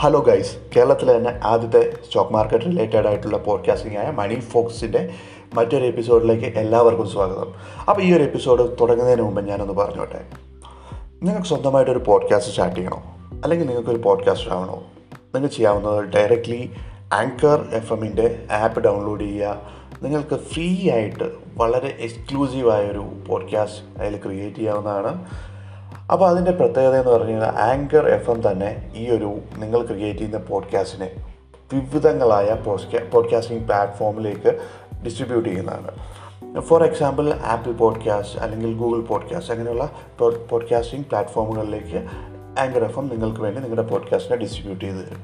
Hello guys കേരളത്തിലെ തന്നെ ആദ്യത്തെ സ്റ്റോക്ക് മാർക്കറ്റ് റിലേറ്റഡ് ആയിട്ടുള്ള പോഡ്കാസ്റ്റിംഗ് ആയ മണി ഫോക്സിന്റെ മറ്റൊരു എപ്പിസോഡിലേക്ക് എല്ലാവർക്കും സ്വാഗതം. അപ്പോൾ ഈ ഒരു എപ്പിസോഡ് തുടങ്ങുന്നതിന് മുമ്പ് ഞാനൊന്ന് പറഞ്ഞോട്ടെ. നിങ്ങൾക്ക് സ്വന്തമായിട്ടൊരു പോഡ്കാസ്റ്റ് സ്റ്റാർട്ട് ചെയ്യണോ? അല്ലെങ്കിൽ നിങ്ങൾക്കൊരു പോഡ്കാസ്റ്റ് ആവണോ? നിങ്ങൾ ചെയ്യാവുന്നത് ഡയറക്റ്റ്ലി ആങ്കർ എഫ് എമ്മിന്റെ ആപ്പ് ഡൗൺലോഡ് ചെയ്യുക. നിങ്ങൾക്ക് ഫ്രീ ആയിട്ട് വളരെ എക്സ്ക്ലൂസീവായൊരു പോഡ്കാസ്റ്റ് അതിൽ ക്രിയേറ്റ് ചെയ്യാവുന്നതാണ്. അപ്പോൾ അതിന്റെ പ്രത്യേകത എന്ന് പറഞ്ഞു കഴിഞ്ഞാൽ ആങ്കർ എഫ് എം തന്നെ ഈ ഒരു നിങ്ങൾ ക്രിയേറ്റ് ചെയ്യുന്ന പോഡ്കാസ്റ്റിനെ വിവിധങ്ങളായ പോഡ്കാസ്റ്റിംഗ് പ്ലാറ്റ്ഫോമിലേക്ക് ഡിസ്ട്രിബ്യൂട്ട് ചെയ്യുന്നതാണ്. ഫോർ എക്സാമ്പിൾ ആപ്പിൾ പോഡ്കാസ്റ്റ് അല്ലെങ്കിൽ ഗൂഗിൾ പോഡ്കാസ്റ്റ് അങ്ങനെയുള്ള പോഡ്കാസ്റ്റിംഗ് പ്ലാറ്റ്ഫോമുകളിലേക്ക് ആങ്കർ എഫ് എം നിങ്ങൾക്ക് വേണ്ടി നിങ്ങളുടെ പോഡ്കാസ്റ്റിനെ ഡിസ്ട്രിബ്യൂട്ട് ചെയ്ത് തരും.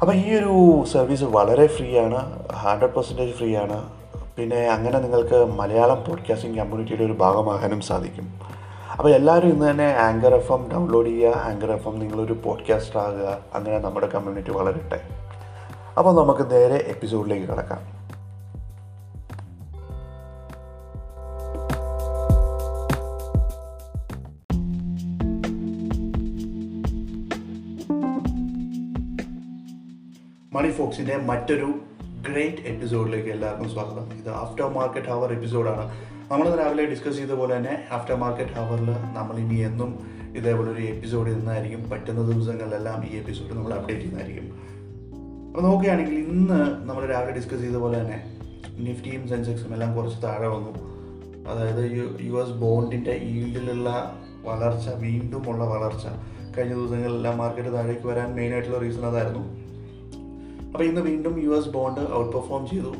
അപ്പോൾ ഈ ഒരു സർവീസ് വളരെ ഫ്രീ ആണ് ഹൺഡ്രഡ് പെർസെന്റേജ് ഫ്രീ ആണ്. പിന്നെ അങ്ങനെ നിങ്ങൾക്ക് മലയാളം പോഡ്കാസ്റ്റിംഗ് കമ്മ്യൂണിറ്റിയുടെ ഒരു ഭാഗമാകാനും സാധിക്കും. അപ്പോൾ എല്ലാവരും ഇന്ന് തന്നെ ആങ്കർ എഫ് എം ഡൗൺലോഡ് ചെയ്യുക ആങ്കർ എഫ് എം നിങ്ങളൊരു പോഡ്കാസ്റ്റർ ആകുക അങ്ങനെ നമ്മുടെ കമ്മ്യൂണിറ്റി വളരട്ടെ. അപ്പോൾ നമുക്ക് നേരെ എപ്പിസോഡിലേക്ക് കിടക്കാം. മണി ഫോക്സിന്റെ മറ്റൊരു ഗ്രേറ്റ് എപ്പിസോഡിലേക്ക് എല്ലാവർക്കും സ്വാഗതം. ഇത് ആഫ്റ്റർ മാർക്കറ്റ് ഹവർ എപ്പിസോഡാണ് നമ്മൾ രാവിലെ ഡിസ്കസ് ചെയ്ത പോലെ തന്നെ ആഫ്റ്റർ മാർക്കറ്റ് ഹവറിൽ നമ്മൾ ഇനി എന്നും ഇതേപോലെ ഒരു എപ്പിസോഡ് ഇന്നായിരിക്കും പറ്റുന്ന ദിവസങ്ങളിലെല്ലാം ഈ എപ്പിസോഡ് നമ്മൾ അപ്ഡേറ്റ് ചെയ്യുന്നതായിരിക്കും. അപ്പോൾ നോക്കുകയാണെങ്കിൽ ഇന്ന് നമ്മൾ രാവിലെ ഡിസ്കസ് ചെയ്ത പോലെ തന്നെ നിഫ്റ്റിയും സെൻസെക്സും എല്ലാം കുറച്ച് താഴെ വന്നു. അതായത് യു എസ് ബോണ്ടിന്റെ ഈൽഡിലുള്ള വളർച്ച വീണ്ടുമുള്ള വളർച്ച. കഴിഞ്ഞ ദിവസങ്ങളിലെല്ലാം മാർക്കറ്റ് താഴേക്ക് വരാൻ മെയിനായിട്ടുള്ള റീസൺ അതായിരുന്നു. അപ്പോൾ ഇന്ന് വീണ്ടും U S bond outperform ചെയ്തു.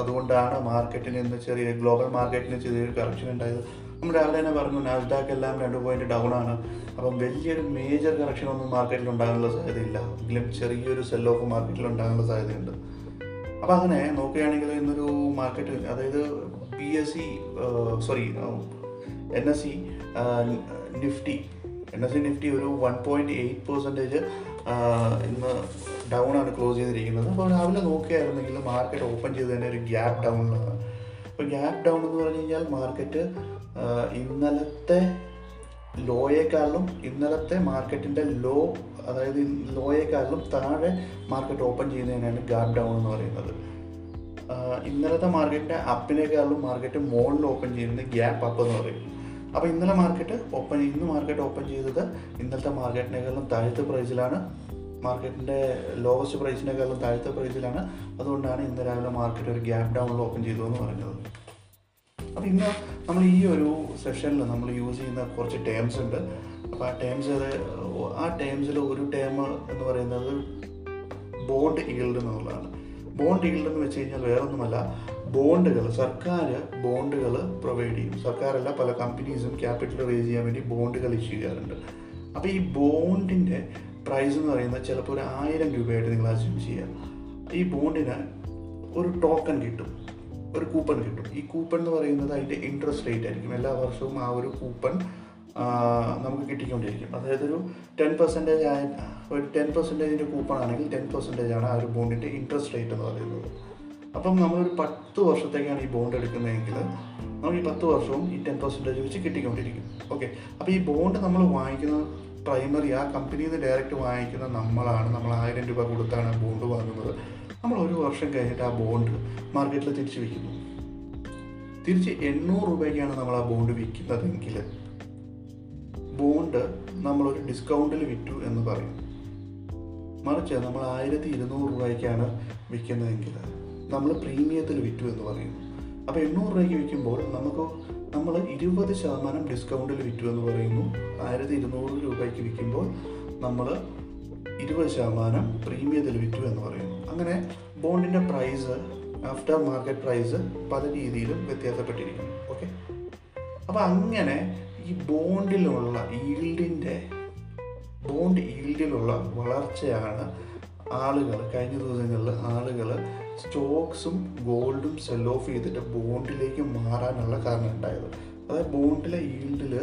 അതുകൊണ്ടാണ് മാർക്കറ്റിന് ഇന്ന് ചെറിയ ഗ്ലോബൽ മാർക്കറ്റിന് ചെറിയ കറക്ഷൻ ഉണ്ടായത്. നമ്മൾ രാവിലെ തന്നെ പറഞ്ഞു നാസ്ഡാക്ക് എല്ലാം രണ്ട് പോയിന്റ് ഡൗൺ ആണ്. അപ്പം വലിയൊരു മേജർ കറക്ഷൻ ഒന്നും മാർക്കറ്റിൽ ഉണ്ടാകാനുള്ള സാധ്യതയില്ല. എങ്കിലും ചെറിയൊരു സെൽ ഓഫ് മാർക്കറ്റിൽ ഉണ്ടാകാനുള്ള സാധ്യതയുണ്ട്. അപ്പോൾ അങ്ങനെ നോക്കുകയാണെങ്കിൽ ഇന്നൊരു മാർക്കറ്റ് അതായത് P S C sorry N S C Nifty N S C Nifty ഒരു വൺ പോയിന്റ് എയ്റ്റ് പെർസെന്റേജ് ഇന്ന് ഡൗൺ ആണ് ക്ലോസ് ചെയ്തിരിക്കുന്നത്. അപ്പോൾ രാവിലെ നോക്കുകയായിരുന്നെങ്കിൽ മാർക്കറ്റ് ഓപ്പൺ ചെയ്ത് തന്നെ ഒരു ഗ്യാപ്പ് ഡൗണിലാണ് അപ്പോൾ ഗ്യാപ്പ് ഡൗൺ എന്ന് പറഞ്ഞു കഴിഞ്ഞാൽ മാർക്കറ്റ് ഇന്നലത്തെ ലോയേക്കാളിലും ഇന്നലത്തെ മാർക്കറ്റിന്റെ ലോ അതായത് ലോയേക്കാളിലും താഴെ മാർക്കറ്റ് ഓപ്പൺ ചെയ്യുന്നതിനാണ് ഗ്യാപ്പ് ഡൗൺ എന്ന് പറയുന്നത്. ഇന്നലത്തെ മാർക്കറ്റിന്റെ അപ്പിനേക്കാളും മാർക്കറ്റ് മുകളിൽ ഓപ്പൺ ചെയ്യുന്നത് ഗ്യാപ്പ് അപ്പ് എന്ന് പറയും. അപ്പോൾ ഇന്നലെ മാർക്കറ്റ് ഓപ്പൺ ഇന്ന് മാർക്കറ്റ് ഓപ്പൺ ചെയ്തത് ഇന്നത്തെ മാർക്കറ്റിനേക്കാളും താഴത്തെ പ്രൈസിലാണ് മാർക്കറ്റിന്റെ ലോവസ്റ്റ് പ്രൈസിനേക്കാളും താഴത്തെ പ്രൈസിലാണ് അതുകൊണ്ടാണ് ഇന്ന് രാവിലെ മാർക്കറ്റ് ഒരു ഗ്യാപ്പ് ഡൗണിൽ ഓപ്പൺ ചെയ്തു എന്ന് പറഞ്ഞത്. അപ്പോൾ ഇന്ന് നമ്മൾ ഈ ഒരു സെഷനിൽ നമ്മൾ യൂസ് ചെയ്യുന്ന കുറച്ച് ടേംസ് ഉണ്ട്. അപ്പോൾ ആ ടേംസ് ആ ടേംസിൽ ഒരു ടേം എന്ന് പറയുന്നത് ബോണ്ട് ഈൽഡ് എന്നുള്ളതാണ്. ബോണ്ട് ഈൽഡ് എന്ന് വെച്ച് കഴിഞ്ഞാൽ വേറൊന്നുമല്ല. ബോണ്ടുകൾ സർക്കാർ ബോണ്ടുകൾ പ്രൊവൈഡ് ചെയ്യും. സർക്കാരല്ല പല കമ്പനീസും ക്യാപിറ്റൽ റേസ് ചെയ്യാൻ വേണ്ടി ബോണ്ടുകൾ ഇഷ്യൂ ചെയ്യാറുണ്ട്. അപ്പോൾ ഈ ബോണ്ടിന്റെ പ്രൈസ് എന്ന് പറയുന്നത് ചിലപ്പോൾ ഒരു ആയിരം രൂപയായിട്ട് നിങ്ങൾ അസ്യൂം ചെയ്യുക. ഈ ബോണ്ടിന് ഒരു ടോക്കൺ കിട്ടും ഒരു കൂപ്പൺ കിട്ടും. ഈ കൂപ്പൺ എന്ന് പറയുന്നത് അതിന്റെ ഇൻട്രസ്റ്റ് റേറ്റ് ആയിരിക്കും. എല്ലാ വർഷവും ആ ഒരു കൂപ്പൺ നമുക്ക് കിട്ടിക്കൊണ്ടിരിക്കും. അതായത് ഒരു ടെൻ പെർസെന്റേജ് ആയ ഒരു ടെൻ പെർസെന്റേജിന്റെ കൂപ്പൺ ആണെങ്കിൽ ടെൻ പെർസെന്റേജ് ആണ് ആ ഒരു ബോണ്ടിന്റെ ഇൻട്രസ്റ്റ് റേറ്റ് എന്ന് പറയുന്നത്. അപ്പം നമ്മളൊരു പത്ത് വർഷത്തേക്കാണ് ഈ ബോണ്ട് എടുക്കുന്നതെങ്കിൽ നമുക്ക് ഈ പത്ത് വർഷവും ഈ ടെൻ പെർസെന്റേജ് വെച്ച് കിട്ടിക്കൊണ്ടിരിക്കും. ഓക്കെ അപ്പോൾ ഈ ബോണ്ട് നമ്മൾ വാങ്ങിക്കുന്ന പ്രൈമറി ആ കമ്പനിയിൽ നിന്ന് ഡയറക്റ്റ് വാങ്ങിക്കുന്ന നമ്മളാണ്. നമ്മൾ ആയിരം രൂപ കൊടുത്താണ് ബോണ്ട് വാങ്ങുന്നത്. നമ്മൾ ഒരു വർഷം കഴിഞ്ഞിട്ട് ആ ബോണ്ട് മാർക്കറ്റിൽ തിരിച്ച് വിൽക്കുന്നു. തിരിച്ച് എണ്ണൂറ് രൂപയ്ക്കാണ് നമ്മൾ ആ ബോണ്ട് വിൽക്കുന്നതെങ്കിൽ ബോണ്ട് നമ്മളൊരു ഡിസ്കൗണ്ടിൽ വിറ്റു എന്ന് പറയും. മറിച്ച് നമ്മൾ ആയിരത്തി ഇരുന്നൂറ് രൂപയ്ക്കാണ് വിൽക്കുന്നതെങ്കിൽ നമ്മൾ പ്രീമിയത്തിൽ വിറ്റു എന്ന് പറയും. അപ്പോൾ എണ്ണൂറ് രൂപയ്ക്ക് വിൽക്കുമ്പോൾ നമുക്ക് നമ്മൾ ഇരുപത് ശതമാനം ഡിസ്കൗണ്ടിൽ വിറ്റു എന്ന് പറയുന്നു. ആയിരത്തി ഇരുന്നൂറ് രൂപയ്ക്ക് വിൽക്കുമ്പോൾ നമ്മൾ ഇരുപത് ശതമാനം പ്രീമിയത്തിൽ വിറ്റു എന്ന് പറയുന്നു. അങ്ങനെ ബോണ്ടിന്റെ പ്രൈസ് ആഫ്റ്റർ മാർക്കറ്റ് പ്രൈസ് പല രീതിയിലും വ്യത്യാസപ്പെട്ടിരിക്കുന്നു. ഓക്കെ? അപ്പോൾ അങ്ങനെ ഈ ബോണ്ടിലുള്ള ഈൽഡിന്റെ ബോണ്ട് ഈൽഡിലുള്ള വളർച്ചയാണ് ആളുകൾ കഴിഞ്ഞ ദിവസങ്ങളിൽ ആളുകൾ സ്റ്റോക്സും ഗോൾഡും സെൽ ഓഫ് ചെയ്തിട്ട് ബോണ്ടിലേക്ക് മാറാനുള്ള കാരണം ഉണ്ടായത്. അതായത് ബോണ്ടിലെ ഈൽഡിൽ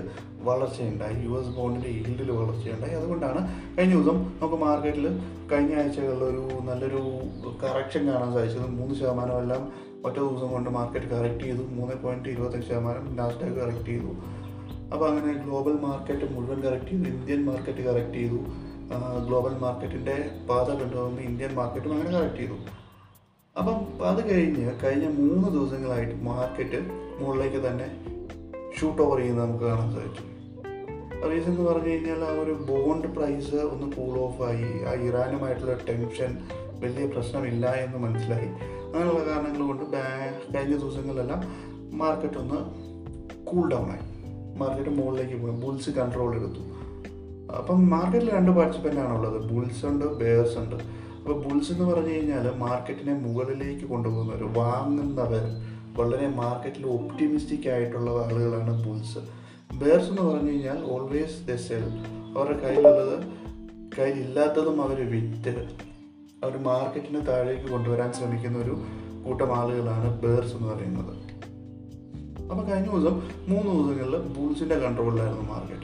വളർച്ചയുണ്ടായി. U S ബോണ്ടിന്റെ ഈൽഡിൽ വളർച്ചയുണ്ടായി. അതുകൊണ്ടാണ് കഴിഞ്ഞ ദിവസം നമുക്ക് മാർക്കറ്റിൽ കഴിഞ്ഞ ആഴ്ചകളിൽ ഒരു നല്ലൊരു കറക്ഷൻ കാണാൻ സാധിച്ചത്. മൂന്ന് ശതമാനം എല്ലാം ഒറ്റ ദിവസം കൊണ്ട് മാർക്കറ്റ് കറക്റ്റ് ചെയ്തു. മൂന്ന് പോയിന്റ് ഇരുപത്തഞ്ച് ശതമാനം നാസ്ഡാക്ക് കറക്റ്റ് ചെയ്തു. അപ്പോൾ അങ്ങനെ ഗ്ലോബൽ മാർക്കറ്റ് മുഴുവൻ കറക്റ്റ് ചെയ്തു. ഇന്ത്യൻ മാർക്കറ്റ് കറക്റ്റ് ചെയ്തു. ഗ്ലോബൽ മാർക്കറ്റിന്റെ പാത കണ്ടുപോകുമ്പോൾ ഇന്ത്യൻ മാർക്കറ്റും അങ്ങനെ കറക്റ്റ് ചെയ്തു. അപ്പം അത് കഴിഞ്ഞ് കഴിഞ്ഞ മൂന്ന് ദിവസങ്ങളായിട്ട് മാർക്കറ്റ് മുകളിലേക്ക് തന്നെ ഷൂട്ട് ഓവർ ചെയ്യുന്നത് നമുക്ക് കാണാൻ സാധിക്കും റീസൺ എന്ന് പറഞ്ഞു കഴിഞ്ഞാൽ ആ ഒരു ബോണ്ട് പ്രൈസ് ഒന്ന് കൂൾ ഓഫ് ആയി ആ ഇറാനുമായിട്ടുള്ള ടെൻഷൻ വലിയ പ്രശ്നമില്ല എന്ന് മനസ്സിലായി. അങ്ങനെയുള്ള കാരണങ്ങൾ കൊണ്ട് കഴിഞ്ഞ ദിവസങ്ങളിലെല്ലാം മാർക്കറ്റ് ഒന്ന് കൂൾ ഡൗൺ ആയി. മാർക്കറ്റ് മുകളിലേക്ക് പോയി ബുൾസ് കൺട്രോൾ എടുത്തു. അപ്പം മാർക്കറ്റിൽ രണ്ട് പാർട്ടിസിപ്പന്റ് ആണുള്ളത്. ബുൾസ് ഉണ്ട് ബേഴ്സ് ഉണ്ട്. അപ്പോൾ ബുൾസ് എന്ന് പറഞ്ഞു കഴിഞ്ഞാൽ മാർക്കറ്റിനെ മുകളിലേക്ക് കൊണ്ടുപോകുന്നവർ വാങ്ങുന്നവർ വളരെ മാർക്കറ്റിൽ ഒപ്റ്റിമിസ്റ്റിക് ആയിട്ടുള്ള ആളുകളാണ് ബുൾസ്. ബേഴ്സ് എന്ന് പറഞ്ഞു കഴിഞ്ഞാൽ ഓൾവേസ് ദ സെൽ അവരുടെ കയ്യിലുള്ളത് കയ്യിലില്ലാത്തതും അവർ വിറ്റ് അവർ മാർക്കറ്റിന് താഴേക്ക് കൊണ്ടുവരാൻ ശ്രമിക്കുന്ന ഒരു കൂട്ടം ആളുകളാണ് ബേഴ്സ് എന്ന് പറയുന്നത്. അപ്പോൾ കഴിഞ്ഞ ദിവസം മൂന്ന് ദിവസങ്ങളിൽ ബുൾസിന്റെ കൺട്രോളിലായിരുന്നു മാർക്കറ്റ്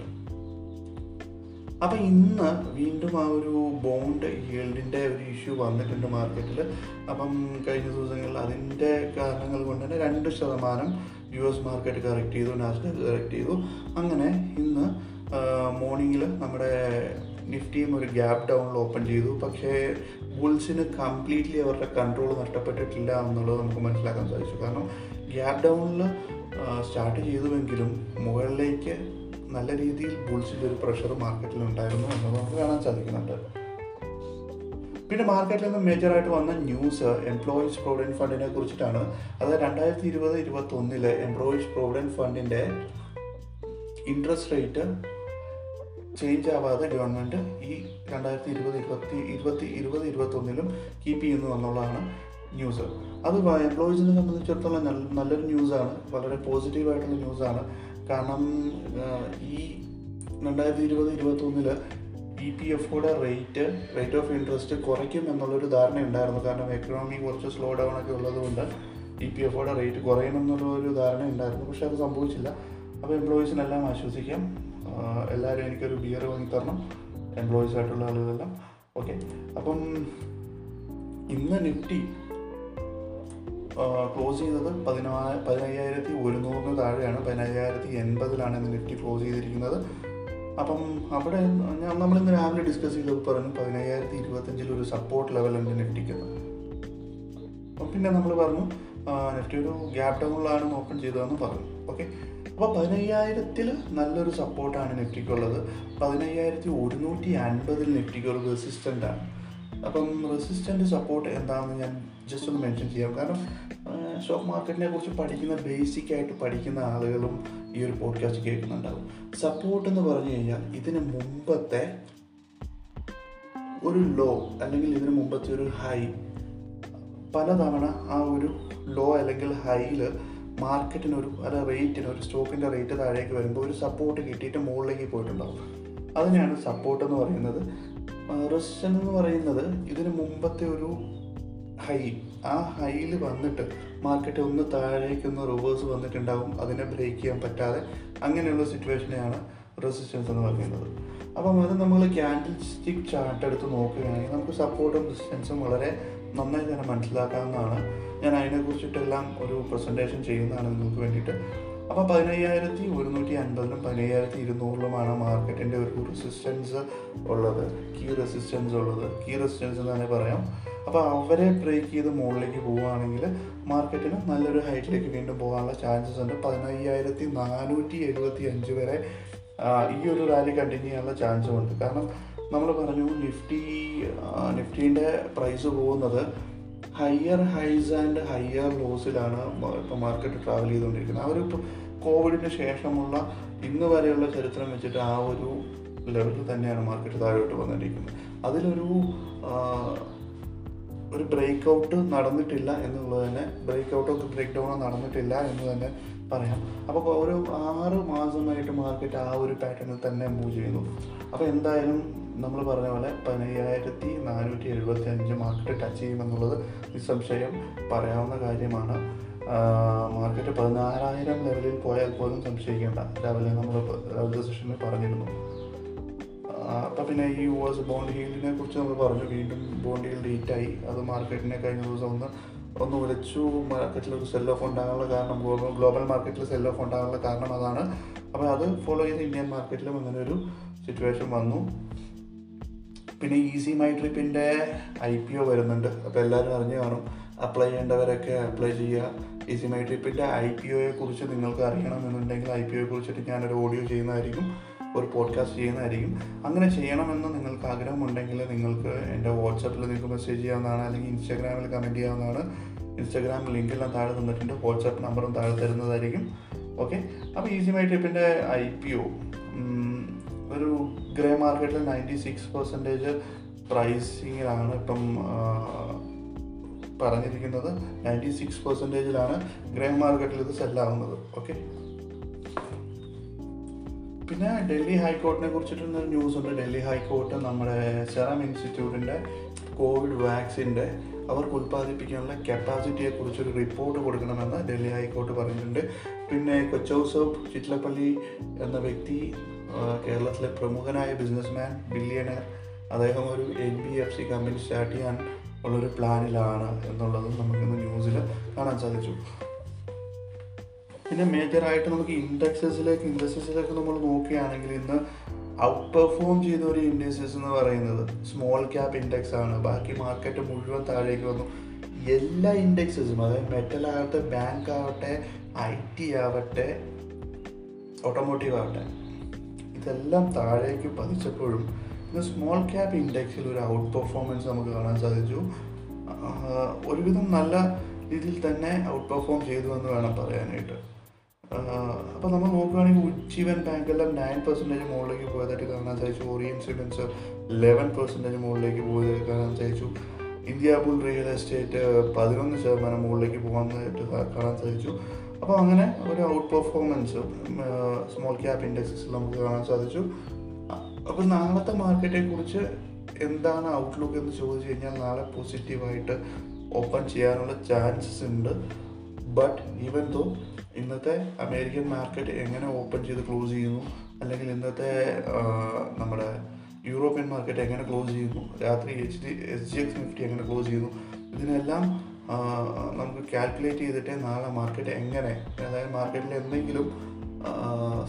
അപ്പം ഇന്ന് വീണ്ടും ആ ഒരു ബോണ്ട് ഹീൽഡിന്റെ ഒരു ഇഷ്യൂ വന്നിട്ടുണ്ട് മാർക്കറ്റിൽ അപ്പം കഴിഞ്ഞ ദിവസങ്ങളിൽ അതിന്റെ കാരണങ്ങൾ കൊണ്ട് തന്നെ രണ്ട് ശതമാനം യു എസ് മാർക്കറ്റ് കറക്റ്റ് ചെയ്തു നാസ്ഡാക്ക് കറക്റ്റ് ചെയ്തു. അങ്ങനെ ഇന്ന് മോർണിംഗിൽ നമ്മുടെ നിഫ്റ്റിയും ഒരു ഗ്യാപ് ഡൗണിൽ ഓപ്പൺ ചെയ്തു. പക്ഷേ ബുൾസിന് കംപ്ലീറ്റ്ലി അവരുടെ കൺട്രോൾ നഷ്ടപ്പെട്ടിട്ടില്ല എന്നുള്ളത് നമുക്ക് മനസ്സിലാക്കാൻ സാധിച്ചു. കാരണം ഗ്യാപ് ഡൗണിൽ സ്റ്റാർട്ട് ചെയ്തുവെങ്കിലും മുകളിലേക്ക് നല്ല രീതിയിൽ ബുൾസിന്റെ ഒരു പ്രഷർ മാർക്കറ്റിൽ ഉണ്ടായിരുന്നു എന്ന് നമുക്ക് കാണാൻ സാധിക്കുന്നുണ്ട്. പിന്നെ മാർക്കറ്റിൽ നിന്ന് മേജറായിട്ട് വന്ന ന്യൂസ് എംപ്ലോയീസ് പ്രൊവിഡന്റ് ഫണ്ടിനെ കുറിച്ചിട്ടാണ്. അത് രണ്ടായിരത്തി ഇരുപത് ഇരുപത്തി ഒന്നിലെ എംപ്ലോയീസ് പ്രൊവിഡന്റ് ഫണ്ടിന്റെ ഇൻട്രസ്റ്റ് റേറ്റ് ചേഞ്ച് ആവാതെ ഗവൺമെന്റ് ഈ രണ്ടായിരത്തി ഇരുപത് ഇരുപത്തി ഇരുപത്തി ഇരുപത് ഇരുപത്തൊന്നിലും കീപ്പ് ചെയ്യുന്നു എന്നുള്ളതാണ് ന്യൂസ് അത് എംപ്ലോയീസിനെ സംബന്ധിച്ചിടത്തോളം നല്ല നല്ലൊരു ന്യൂസാണ് വളരെ പോസിറ്റീവായിട്ടുള്ള ന്യൂസാണ് കാരണം ഈ രണ്ടായിരത്തി ഇരുപത് ഇരുപത്തൊന്നിൽ ഇ പി എഫോടെ റേറ്റ് റേറ്റ് ഓഫ് ഇൻട്രസ്റ്റ് കുറയ്ക്കും എന്നുള്ളൊരു ധാരണ ഉണ്ടായിരുന്നു കാരണം എക്കണോമി കുറച്ച് സ്ലോ ഡൗൺ ഒക്കെ ഉള്ളതുകൊണ്ട് ഇ പി എഫോടെ റേറ്റ് കുറയണം ഒരു ധാരണ ഉണ്ടായിരുന്നു പക്ഷേ അത് സംഭവിച്ചില്ല. അപ്പോൾ എംപ്ലോയീസിനെല്ലാം ആശ്വസിക്കാം. എല്ലാവരും എനിക്കൊരു ബിയർ വാങ്ങി തരണം. എംപ്ലോയീസ് ആയിട്ടുള്ള ആളുകളെല്ലാം. ഓക്കെ അപ്പം ഇന്ന് നിഫ്റ്റി ക്ലോസ് ചെയ്തത് പതിനാ പതിനയ്യായിരത്തി ഒരുന്നൂറിന് താഴെയാണ്. പതിനയ്യായിരത്തി എൺപതിലാണ് ഇന്ന് നിഫ്റ്റി ക്ലോസ് ചെയ്തിരിക്കുന്നത്. അപ്പം അവിടെ ഞാൻ നമ്മളിന്ന് രാവിലെ ഡിസ്കസ് ചെയ്തത് പറഞ്ഞു പതിനയ്യായിരത്തി ഇരുപത്തഞ്ചിൽ ഒരു സപ്പോർട്ട് ലെവൽ ഉണ്ട് നിഫ്റ്റിക്ക് അപ്പം പിന്നെ നമ്മൾ പറഞ്ഞു നിഫ്റ്റി ഒരു ഗ്യാപ് ഡൗണിലാണ് ഓപ്പൺ ചെയ്തതെന്ന് പറഞ്ഞു. ഓക്കെ അപ്പോൾ പതിനയ്യായിരത്തിൽ നല്ലൊരു സപ്പോർട്ടാണ് നിഫ്റ്റിക്കുള്ളത് പതിനയ്യായിരത്തി ഒരുന്നൂറ്റി അൻപതിൽ നിഫ്റ്റിക്ക് ഒരു റെസിസ്റ്റന്റ് ആണ്. അപ്പം റെസിസ്റ്റന്റ് സപ്പോർട്ട് എന്താണെന്ന് ഞാൻ ജസ്റ്റ് ഒന്ന് മെൻഷൻ ചെയ്യാം. കാരണം സ്റ്റോക്ക് മാർക്കറ്റിനെ കുറിച്ച് പഠിക്കുന്ന ബേസിക് ആയിട്ട് പഠിക്കുന്ന ആളുകളും ഈ ഒരു പോഡ്കാസ്റ്റ് കേൾക്കുന്നുണ്ടാവും. സപ്പോർട്ട് എന്ന് പറഞ്ഞു കഴിഞ്ഞാൽ ഇതിന് മുമ്പത്തെ ഒരു ലോ അല്ലെങ്കിൽ ഇതിന് മുമ്പത്തെ ഒരു ഹൈ പലതവണ ആ ഒരു ലോ അല്ലെങ്കിൽ ഹൈയിൽ മാർക്കറ്റിനൊരു അല്ല റേറ്റിന് ഒരു സ്റ്റോക്കിന്റെ റേറ്റ് താഴേക്ക് വരുമ്പോൾ ഒരു സപ്പോർട്ട് കിട്ടിയിട്ട് മുകളിലേക്ക് പോയിട്ടുണ്ടാവും. അതിനെയാണ് സപ്പോർട്ട് എന്ന് പറയുന്നത്. റിസ്റ്റൻ എന്ന് പറയുന്നത് ഇതിന് മുമ്പത്തെ ഒരു ഹൈ ആ ഹൈയിൽ വന്നിട്ട് മാർക്കറ്റ് ഒന്ന് താഴേക്ക് ഒന്ന് റിവേഴ്സ് വന്നിട്ടുണ്ടാവും. അതിനെ ബ്രേക്ക് ചെയ്യാൻ പറ്റാതെ അങ്ങനെയുള്ള സിറ്റുവേഷനെയാണ് റെസിസ്റ്റൻസ് എന്ന് പറയുന്നത്. അപ്പം അത് നമ്മൾ ക്യാൻഡിൽ സ്റ്റിക്ക് ചാർട്ട് എടുത്ത് നോക്കുകയാണെങ്കിൽ നമുക്ക് സപ്പോർട്ടും റെസിസ്റ്റൻസും വളരെ നന്നായി തന്നെ മനസ്സിലാക്കാവുന്നതാണ്. ഞാൻ അതിനെക്കുറിച്ചിട്ടെല്ലാം ഒരു പ്രസന്റേഷൻ ചെയ്യുന്നതാണ് നിങ്ങൾക്ക് വേണ്ടിയിട്ട്. അപ്പോൾ പതിനയ്യായിരത്തി ഒരുന്നൂറ്റി അൻപതിനും പതിനയ്യായിരത്തി ഇരുന്നൂറിലുമാണ് മാർക്കറ്റിന്റെ ഒരു റെസിസ്റ്റൻസ് ഉള്ളത്. കീ റെസിസ്റ്റൻസ് ഉള്ളത്. കീ റെസിസ്റ്റൻസ് എന്ന് തന്നെ പറയാം. അപ്പോൾ അവരെ ബ്രേക്ക് ചെയ്ത് മുകളിലേക്ക് പോവുകയാണെങ്കിൽ മാർക്കറ്റിന് നല്ലൊരു ഹൈറ്റിലേക്ക് വീണ്ടും പോകാനുള്ള ചാൻസസ് ഉണ്ട്. പതിനയ്യായിരത്തി നാനൂറ്റി എഴുപത്തി അഞ്ച് വരെ ഈ ഒരു റാലി കണ്ടിന്യൂ ചെയ്യാനുള്ള ചാൻസും ഉണ്ട്. കാരണം നമ്മൾ പറഞ്ഞു നിഫ്റ്റി നിഫ്റ്റീന്റെ പ്രൈസ് പോകുന്നത് ഹയർ ഹൈസ് ആൻഡ് ഹയർ ലോസിലാണ് ഇപ്പോൾ മാർക്കറ്റ് ട്രാവൽ ചെയ്തുകൊണ്ടിരിക്കുന്നത്. ഒരു കോവിഡിന് ശേഷമുള്ള ഇന്ന് വരെയുള്ള ചരിത്രം വെച്ചിട്ട് ആ ഒരു ലെവലിൽ തന്നെയാണ് മാർക്കറ്റ് താഴോട്ട് വന്നിരിക്കുന്നത്. അതിലൊരു ഒരു ബ്രേക്ക് ഔട്ട് നടന്നിട്ടില്ല എന്നുള്ളത് തന്നെ ബ്രേക്ക് ഔട്ടോ ബ്രേക്ക് ഡൗണോ നടന്നിട്ടില്ല എന്ന് തന്നെ പറയാം. അപ്പോൾ ഒരു ആറ് മാസമായിട്ട് മാർക്കറ്റ് ആ ഒരു പാറ്റേണിൽ തന്നെ മൂവ് ചെയ്യുന്നു. അപ്പോൾ എന്തായാലും നമ്മൾ പറഞ്ഞ പോലെ പതിനയ്യായിരത്തി നാനൂറ്റി എഴുപത്തി അഞ്ച് മാർക്കറ്റ് ടച്ച് ചെയ്യുമെന്നുള്ളത് നിസ്സംശയം പറയാവുന്ന കാര്യമാണ്. മാർക്കറ്റ് പതിനാറായിരം ലെവലിൽ പോയാൽ പോലും സംശയിക്കേണ്ട. രാവിലെ നമ്മൾ രാവിലത്തെ സെഷനിൽ പറഞ്ഞിരുന്നു. അപ്പം പിന്നെ ഈ യു എസ് ബോണ്ട് ഹീൽഡിനെ കുറിച്ച് നമ്മൾ പറഞ്ഞു. വീണ്ടും ബോണ്ട് ഹീൽഡ് ഹീറ്റായി അത് മാർക്കറ്റിനെ കഴിഞ്ഞ ദിവസം ഒന്ന് ഒന്ന് ഉലച്ചു മാർക്കറ്റിൽ ഒരു സെൽ ഓഫ് ഉണ്ടാകാനുള്ള കാരണം ഗ്ലോബൽ ഗ്ലോബൽ മാർക്കറ്റിൽ സെൽ ഓഫ് ഉണ്ടാകാനുള്ള കാരണം അതാണ്. അപ്പോൾ അത് ഫോളോ ചെയ്ത് ഇന്ത്യൻ മാർക്കറ്റിലും അങ്ങനെ ഒരു സിറ്റുവേഷൻ വന്നു. പിന്നെ ഈസി മൈ ട്രിപ്പിന്റെ ഐ പി ഒ വരുന്നുണ്ട്. അപ്പോൾ എല്ലാവരും അറിഞ്ഞു കാണും. അപ്ലൈ ചെയ്യേണ്ടവരൊക്കെ അപ്ലൈ ചെയ്യുക. ഈസി മൈ ട്രിപ്പിന്റെ ഐ പി ഒയെ കുറിച്ച് നിങ്ങൾക്ക് അറിയണമെന്നുണ്ടെങ്കിൽ ഐ പി ഒയെ കുറിച്ചിട്ട് ഞാനൊരു ഓഡിയോ ചെയ്യുന്നതായിരിക്കും. ഒരു പോഡ്കാസ്റ്റ് ചെയ്യുന്നതായിരിക്കും. അങ്ങനെ ചെയ്യണമെന്ന് നിങ്ങൾക്ക് ആഗ്രഹമുണ്ടെങ്കിൽ നിങ്ങൾക്ക് എന്റെ വാട്സപ്പിൽ നിങ്ങൾക്ക് മെസ്സേജ് ചെയ്യാവുന്നതാണ്. അല്ലെങ്കിൽ ഇൻസ്റ്റാഗ്രാമിൽ കമന്റ് ചെയ്യാവുന്നതാണ്. ഇൻസ്റ്റാഗ്രാം ലിങ്കെല്ലാം താഴെ തന്നിട്ടുണ്ട്. വാട്സപ്പ് നമ്പറും താഴെ തരുന്നതായിരിക്കും. ഓക്കെ അപ്പോൾ ഈസി മൈ ട്രിപ്പിന്റെ ഐ പി ഒ ഒരു ഗ്രേ മാർക്കറ്റിൽ നയന്റി സിക്സ് പെർസെന്റേജ് പ്രൈസിങ്ങിലാണ് ഇപ്പം പറഞ്ഞിരിക്കുന്നത്. നയന്റി സിക്സ് പെർസെന്റേജിലാണ് ഗ്രേ മാർക്കറ്റിൽ ഇത് സെല്ലാവുന്നത് ഓക്കെ പിന്നെ ഡൽഹി ഹൈക്കോർട്ടിനെ കുറിച്ചിട്ടൊരു ന്യൂസ് ഉണ്ട്. ഡൽഹി ഹൈക്കോർട്ട് നമ്മുടെ സെറം ഇൻസ്റ്റിറ്റ്യൂട്ടിന്റെ കോവിഡ് വാക്സിന്റെ അവർക്ക് ഉൽപ്പാദിപ്പിക്കാനുള്ള കപ്പാസിറ്റിയെ കുറിച്ചൊരു റിപ്പോർട്ട് കൊടുക്കണമെന്ന് ഡൽഹി ഹൈക്കോർട്ട് പറഞ്ഞിട്ടുണ്ട്. പിന്നെ കൊച്ചൗസഫ് ചിറ്റ്ലപ്പള്ളി എന്ന വ്യക്തി കേരളത്തിലെ പ്രമുഖനായ ബിസിനസ്മാൻ ബില്യണർ അദ്ദേഹം ഒരു N B F C company start ചെയ്യാൻ ഉള്ളൊരു പ്ലാനിലാണ് എന്നുള്ളതും നമുക്കിന്ന് ന്യൂസിൽ കാണാൻ സാധിച്ചു. പിന്നെ മേജറായിട്ട് നമുക്ക് ഇൻഡെക്സസിലേക്ക് ഇൻഡസ്ട്രീസിലേക്ക് നമ്മൾ നോക്കുകയാണെങ്കിൽ ഇന്ന് ഔട്ട് പെർഫോം ചെയ്ത ഒരു ഇൻഡസ്ട്രീസ് എന്ന് പറയുന്നത് സ്മോൾ ക്യാപ് ഇൻഡെക്സ് ആണ്. ബാക്കി മാർക്കറ്റ് മുഴുവൻ താഴേക്ക് വന്നു. എല്ലാ ഇൻഡെക്സസും അതായത് മെറ്റൽ ആകട്ടെ ബാങ്ക് ആവട്ടെ ഐ ടി ആവട്ടെ ഓട്ടോമോട്ടീവ് ആവട്ടെ ഇതെല്ലാം താഴേക്ക് പതിച്ചപ്പോഴും ഇന്ന് സ്മോൾ ക്യാപ് ഇൻഡെക്സിൽ ഒരു ഔട്ട് പെർഫോമൻസ് നമുക്ക് കാണാൻ സാധിച്ചു. ഒരുവിധം നല്ല രീതിയിൽ തന്നെ ഔട്ട് പെർഫോം ചെയ്തു എന്ന് വേണം പറയാനായിട്ട്. അപ്പോൾ നമ്മൾ നോക്കുകയാണെങ്കിൽ ഉജ്ജീവൻ ബാങ്കെല്ലാം നയൻ പെർസെന്റേജ് മുകളിലേക്ക് പോയതായിട്ട് കാണാൻ സാധിച്ചു. ഓറിയൻ സിമെൻസ് ലെവൻ പെർസെന്റേജ് മുകളിലേക്ക് പോയതായിട്ട് കാണാൻ സാധിച്ചു. ഇന്ത്യ ബുൾ റിയൽ എസ്റ്റേറ്റ് പതിനൊന്ന് ശതമാനം മുകളിലേക്ക് പോകാനായിട്ട് കാണാൻ സാധിച്ചു. അപ്പോൾ അങ്ങനെ ഒരു ഔട്ട് പെർഫോമൻസ് സ്മോൾ ക്യാപ് ഇൻഡെക്സസിൽ നമുക്ക് കാണാൻ സാധിച്ചു. അപ്പോൾ നാളത്തെ മാർക്കറ്റിനെ കുറിച്ച് എന്താണ് ഔട്ട്ലുക്ക് എന്ന് ചോദിച്ചു കഴിഞ്ഞാൽ നാളെ പോസിറ്റീവായിട്ട് ഓപ്പൺ ചെയ്യാനുള്ള ചാൻസസ് ഉണ്ട്. ബട്ട് ഈവൻ ദോ ഇന്നത്തെ അമേരിക്കൻ മാർക്കറ്റ് എങ്ങനെ ഓപ്പൺ ചെയ്ത് ക്ലോസ് ചെയ്യുന്നു അല്ലെങ്കിൽ ഇന്നത്തെ നമ്മുടെ യൂറോപ്യൻ മാർക്കറ്റ് എങ്ങനെ ക്ലോസ് ചെയ്യുന്നു രാത്രി H D S G X Nifty എങ്ങനെ ക്ലോസ് ചെയ്യുന്നു ഇതിനെല്ലാം നമുക്ക് കാൽക്കുലേറ്റ് ചെയ്തിട്ടേ നാളെ മാർക്കറ്റ് എങ്ങനെ? അതായത് മാർക്കറ്റിൽ എന്തെങ്കിലും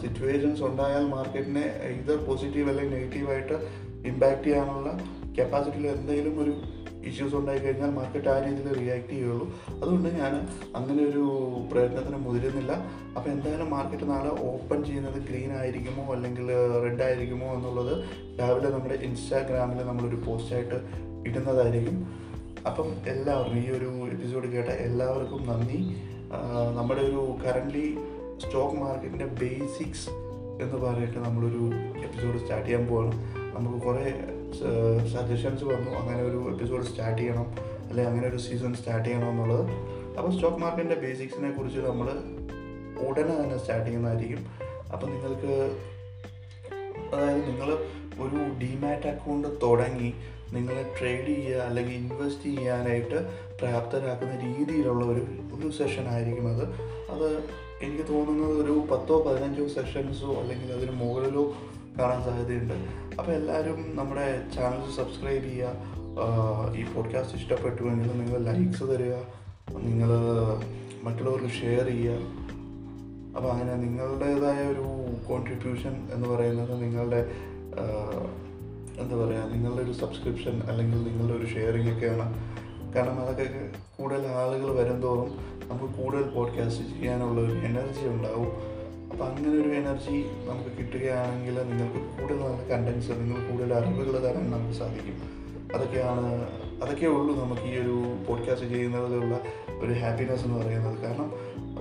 സിറ്റുവേഷൻസ് ഉണ്ടായാൽ മാർക്കറ്റിനെ ഇത് പോസിറ്റീവ് അല്ലെങ്കിൽ നെഗറ്റീവായിട്ട് ഇമ്പാക്റ്റ് ചെയ്യാനുള്ള കപ്പാസിറ്റിയിൽ എന്തെങ്കിലും ഒരു ഇഷ്യൂസ് ഉണ്ടായി കഴിഞ്ഞാൽ മാർക്കറ്റ് ആ രീതിയിൽ റിയാക്ട് ചെയ്യുള്ളൂ. അതുകൊണ്ട് ഞാൻ അങ്ങനെ ഒരു പ്രയത്നത്തിന് മുതിരുന്നില്ല. അപ്പോൾ എന്തായാലും മാർക്കറ്റ് നാളെ ഓപ്പൺ ചെയ്യുന്നത് ഗ്രീൻ ആയിരിക്കുമോ അല്ലെങ്കിൽ റെഡ് ആയിരിക്കുമോ എന്നുള്ളത് രാവിലെ നമ്മുടെ ഇൻസ്റ്റാഗ്രാമിൽ നമ്മളൊരു പോസ്റ്റായിട്ട് ഇടുന്നതായിരിക്കും. അപ്പം എല്ലാവർക്കും ഈ ഒരു എപ്പിസോഡ് കേട്ട എല്ലാവർക്കും നന്ദി. നമ്മുടെ ഒരു കറന്റ്ലി സ്റ്റോക്ക് മാർക്കറ്റിന്റെ ബേസിക്സ് എന്ന് പറഞ്ഞിട്ട് നമ്മളൊരു എപ്പിസോഡ് സ്റ്റാർട്ട് ചെയ്യാൻ പോകണം നമുക്ക് കുറേ സജഷൻസ് വന്നു. അങ്ങനെ ഒരു എപ്പിസോഡ് സ്റ്റാർട്ട് ചെയ്യണം. അല്ലെങ്കിൽ അങ്ങനെ ഒരു സീസൺ സ്റ്റാർട്ട് ചെയ്യണം എന്നുള്ളത്. അപ്പോൾ സ്റ്റോക്ക് മാർക്കറ്റിന്റെ ബേസിക്സിനെ കുറിച്ച് നമ്മൾ ഉടനെ തന്നെ സ്റ്റാർട്ട് ചെയ്യുന്നതായിരിക്കും. അപ്പം നിങ്ങൾക്ക് അതായത് നിങ്ങൾ ഒരു ഡിമാറ്റ് അക്കൗണ്ട് തുടങ്ങി നിങ്ങൾ ട്രേഡ് ചെയ്യുക അല്ലെങ്കിൽ ഇൻവെസ്റ്റ് ചെയ്യാനായിട്ട് പ്രാപ്തരാക്കുന്ന രീതിയിലുള്ള ഒരു ഒരു സെഷൻ ആയിരിക്കും അത്. അത് എനിക്ക് തോന്നുന്നത് ഒരു പത്തോ പതിനഞ്ചോ സെഷൻസോ അല്ലെങ്കിൽ അതിന് മുകളിലോ കാണാൻ സാധ്യതയുണ്ട്. അപ്പോൾ എല്ലാവരും നമ്മുടെ ചാനൽ സബ്സ്ക്രൈബ് ചെയ്യുക. ഈ പോഡ്കാസ്റ്റ് ഇഷ്ടപ്പെട്ടുവെങ്കിൽ നിങ്ങൾ ലൈക്സ് തരിക. നിങ്ങൾ മറ്റുള്ളവർക്ക് ഷെയർ ചെയ്യുക. അപ്പോൾ അങ്ങനെ നിങ്ങളുടേതായ ഒരു കോൺട്രിബ്യൂഷൻ എന്ന് പറയുന്നത് നിങ്ങളുടെ എന്താ പറയുക നിങ്ങളുടെ ഒരു സബ്സ്ക്രിപ്ഷൻ അല്ലെങ്കിൽ നിങ്ങളുടെ ഒരു ഷെയറിംഗ് ഒക്കെയാണ്. കാരണം അതൊക്കെ കൂടുതൽ ആളുകൾ വരും തോറും നമുക്ക് കൂടുതൽ പോഡ്കാസ്റ്റ് ചെയ്യാനുള്ള ഒരു എനർജി ഉണ്ടാവും. അപ്പോൾ അങ്ങനെ ഒരു എനർജി നമുക്ക് കിട്ടുകയാണെങ്കിൽ നിങ്ങൾക്ക് കൂടുതൽ നല്ല കണ്ടൻസ് നിങ്ങൾ കൂടുതൽ അറിവുകൾ തരാൻ നമുക്ക് സാധിക്കും. അതൊക്കെയാണ് അതൊക്കെ ഉള്ളൂ നമുക്ക് ഈ ഒരു പോഡ്കാസ്റ്റ് ചെയ്യുന്നതിലുള്ള ഒരു ഹാപ്പിനെസ് എന്ന് പറയുന്നത്. കാരണം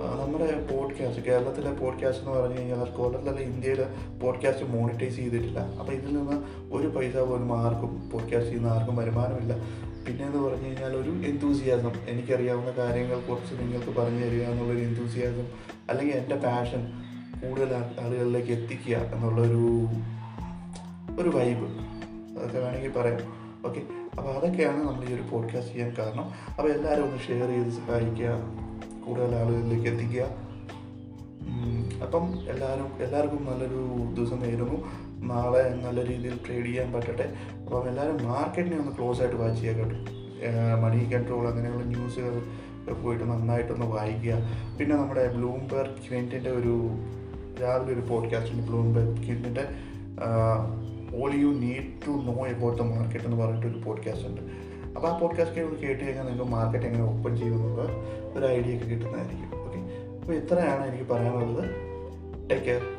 നമ്മുടെ പോഡ്കാസ്റ്റ് കേരളത്തിലെ പോഡ്കാസ്റ്റ് എന്ന് പറഞ്ഞു കഴിഞ്ഞാൽ കേരളത്തിലല്ല ഇന്ത്യയിലെ പോഡ്കാസ്റ്റ് മോണിറ്റൈസ് ചെയ്തിട്ടില്ല. അപ്പോൾ ഇതിൽ നിന്ന് ഒരു പൈസ പോലും ആർക്കും പോഡ്കാസ്റ്റ് ചെയ്യുന്ന ആർക്കും വരുമാനമില്ല. പിന്നെ എന്ന് പറഞ്ഞു കഴിഞ്ഞാൽ ഒരു എന്തൂസിയാസം എനിക്കറിയാവുന്ന കാര്യങ്ങൾ കുറച്ച് നിങ്ങൾക്ക് പറഞ്ഞു തരിക എന്നുള്ളൊരു എന്തൂസിയാസം അല്ലെങ്കിൽ എന്റെ പാഷൻ കൂടുതൽ ആളുകളിലേക്ക് എത്തിക്കുക എന്നുള്ളൊരു ഒരു വൈബ് അതൊക്കെ വേണമെങ്കിൽ പറയാം. ഓക്കെ അപ്പോൾ അതൊക്കെയാണ് നമ്മൾ ഈ ഒരു പോഡ്കാസ്റ്റ് ചെയ്യാൻ കാരണം. അപ്പോൾ എല്ലാവരും ഒന്ന് ഷെയർ ചെയ്ത് സഹായിക്കുക. കൂടുതൽ ആളുകളിലേക്ക് എത്തിക്കുക അപ്പം എല്ലാവരും എല്ലാവർക്കും നല്ലൊരു ദിവസം നേരുന്നു. നാളെ നല്ല രീതിയിൽ ട്രേഡ് ചെയ്യാൻ പറ്റട്ടെ. അപ്പം എല്ലാവരും മാർക്കറ്റിനെ ഒന്ന് ക്ലോസ് ആയിട്ട് വാച്ച് ചെയ്യുക കേട്ടോ. മണി കൺട്രോൾ അങ്ങനെയുള്ള ന്യൂസുകൾ പോയിട്ട് നന്നായിട്ടൊന്ന് വായിക്കുക. പിന്നെ നമ്മുടെ ബ്ലൂംബെർഗ് ക്വിന്റിന്റെ ഒരു രാവിലെ ഒരു പോഡ്കാസ്റ്റ് ഉണ്ട് Bloomberg ക്വിന്റിന്റെ all you need to know about the market എന്ന് പറഞ്ഞിട്ടൊരു പോഡ്കാസ്റ്റ് ഉണ്ട്. അപ്പോൾ ആ പോഡ്കാസ്റ്റ് ഒന്ന് കേട്ട് കഴിഞ്ഞാൽ നിങ്ങൾക്ക് മാർക്കറ്റ് എങ്ങനെ ഓപ്പൺ ചെയ്യുന്നത് ഒരു ഐഡിയ ഒക്കെ കിട്ടുന്നതായിരിക്കും. ഓക്കെ അപ്പോൾ ഇത്രയാണ് എനിക്ക് പറയാനുള്ളത്. Take care